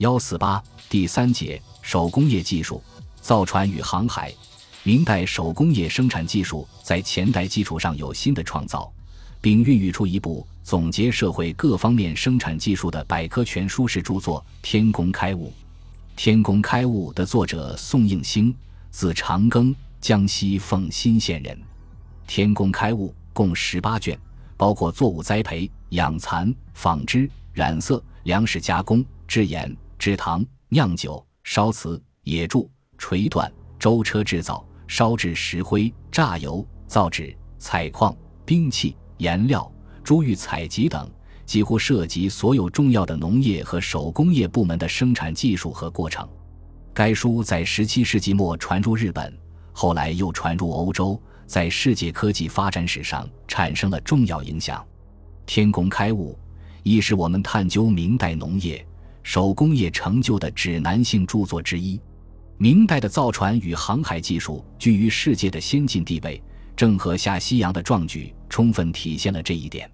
幺四八第三节手工业技术造船与航海。明代手工业生产技术在前代基础上有新的创造，并孕育出一部总结社会各方面生产技术的百科全书式著作《天工开物》。《天工开物》的作者宋应星，字长庚，江西奉新县人。《天工开物》共十八卷，包括作物栽培、养蚕、纺织、染色、粮食加工、制盐。制糖、酿酒、烧瓷、冶铸、锤锻、舟车制造、烧制石灰、榨油、造纸、采矿、兵器、颜料、珠玉采集等，几乎涉及所有重要的农业和手工业部门的生产技术和过程。该书在十七世纪末传入日本，后来又传入欧洲，在世界科技发展史上产生了重要影响。天工开物，亦是我们探究明代农业。手工业成就的指南性著作之一，明代的造船与航海技术居于世界的先进地位，郑和下西洋的壮举充分体现了这一点。